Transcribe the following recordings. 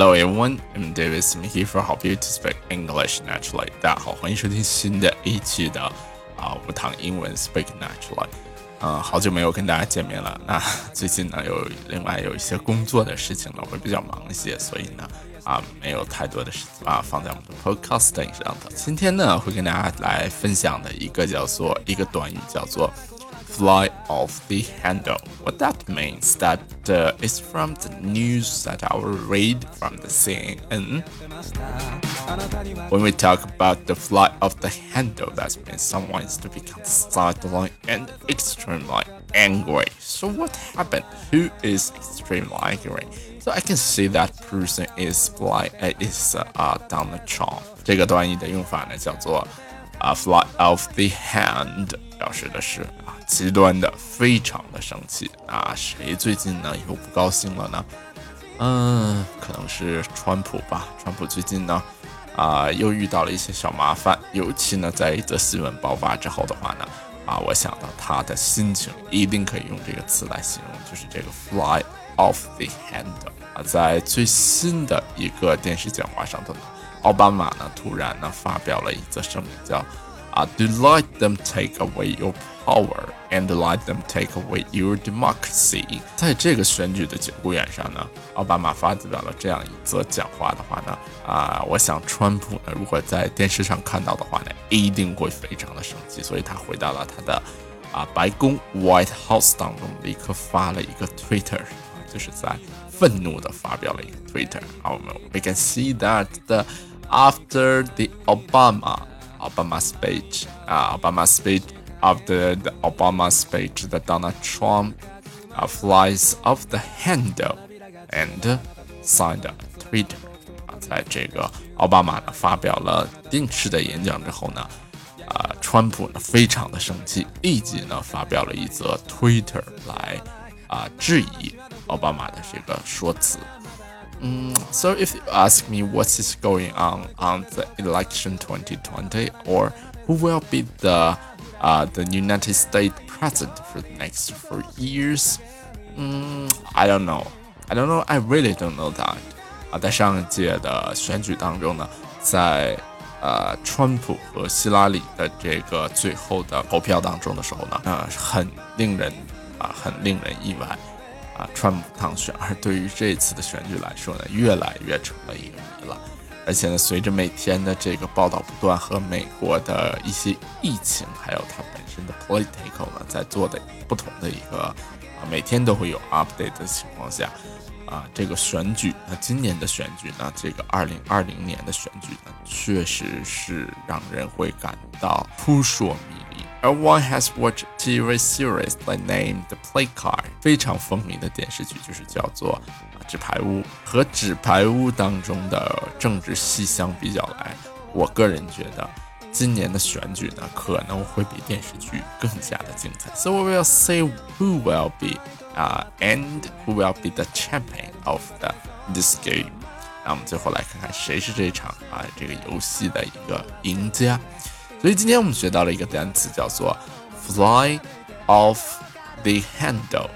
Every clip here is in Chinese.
Hello everyone, I'm David Smith here for Help You to Speak English Naturally。大家好，欢迎收听新的一期的啊无糖英文 Speak Naturally。嗯，好久没有跟大家见面了。那 最近呢，有另外有一些工作的事情呢，会比较忙一些，所以呢，啊，没有太多的时间啊放在我们的 Podcasting 上的。今天呢，会跟大家来分享的一个叫做一个短语叫做。fly off the handle. What that means that uh, is from the news that I will read from the CNN. When we talk about the fly off the handle, that means someone is to become suddenly and extremely angry. So what happened? Who is extremely angry? So I can see that person is fly uh, is uh, Donald Trump. 这个短语的用法呢叫做 啊、fly off the hand，表示的是啊极端的，非常的生气啊！谁最近呢又不高兴了呢？嗯，可能是川普吧。川普最近呢，啊，又遇到了一些小麻烦。尤其呢，在一则新闻爆发之后的话呢，啊，我想到他的心情一定可以用这个词来形容，就是这个 fly off the hand 啊。在最新的一个电视讲话上头呢，奥巴马呢突然呢发表了一则声明，叫啊，Do let them take away your power and let them take away your democracy。在这个选举的节骨眼上呢，奥巴马发表了这样一则讲话的话呢，啊，我想川普呢，如果在电视上看到的话呢，一定会非常的生气，所以他回到了他的啊白宫 White House 当中，立刻发了一个 Twitter，就是在愤怒的发表了一个 Twitter。好，我们 we can see that the after the Obama Obama speech, uh, Obama speech after the Obama speech, the Donald Trump uh, flies off the handle and signed a Twitter. 啊，在这个奥巴马呢发表了电视的演讲之后呢，啊，川普呢非常的生气，立即呢发表了一则 Twitter 来啊质疑奥巴马的这个说辞。 Mm, so if you ask me what is going on on the election 2020 or who will be the uh, the United States president for the next four years, mm, I don't know. I don't know. I really don't know that. Uh, 啊，在上一届的选举当中呢，在呃，川普和希拉里的这个最后的投票当中的时候呢，呃，很令人啊、呃，很令人意外。啊，川普当选，而对于这次的选举来说呢，越来越成了一个谜了。而且呢，随着每天的这个报道不断和美国的一些疫情，还有它本身的 political 呢，在做的不同的一个啊，每天都会有 update 的情况下，啊，这个选举，那今年的选举呢，这个二零二零年的选举呢，确实是让人会感到扑朔迷。Everyone has watched TV series by name The Play Card，非常风靡的电视剧就是叫做啊《纸牌屋》。和《纸牌屋》当中的政治戏相比较来，我个人觉得今年的选举呢可能会比电视剧更加的精彩。So we will see who will be 啊 and who will be the champion of the this game。那我们最后来看看谁是这场啊这个游戏的一个赢家。所以今天我们学到了一个单词，叫做 fly off the handle。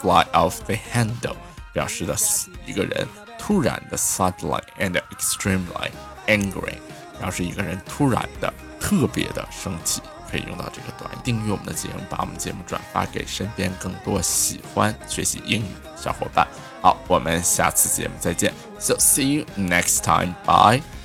fly off the handle 表示的是一个人突然的 suddenly and extremely angry，表示一个人突然的特别的生气，可以用到这个短语。订阅我们的节目，把我们节目转发给身边更多喜欢学习英语的小伙伴。好，我们下次节目再见。So see you next time. Bye.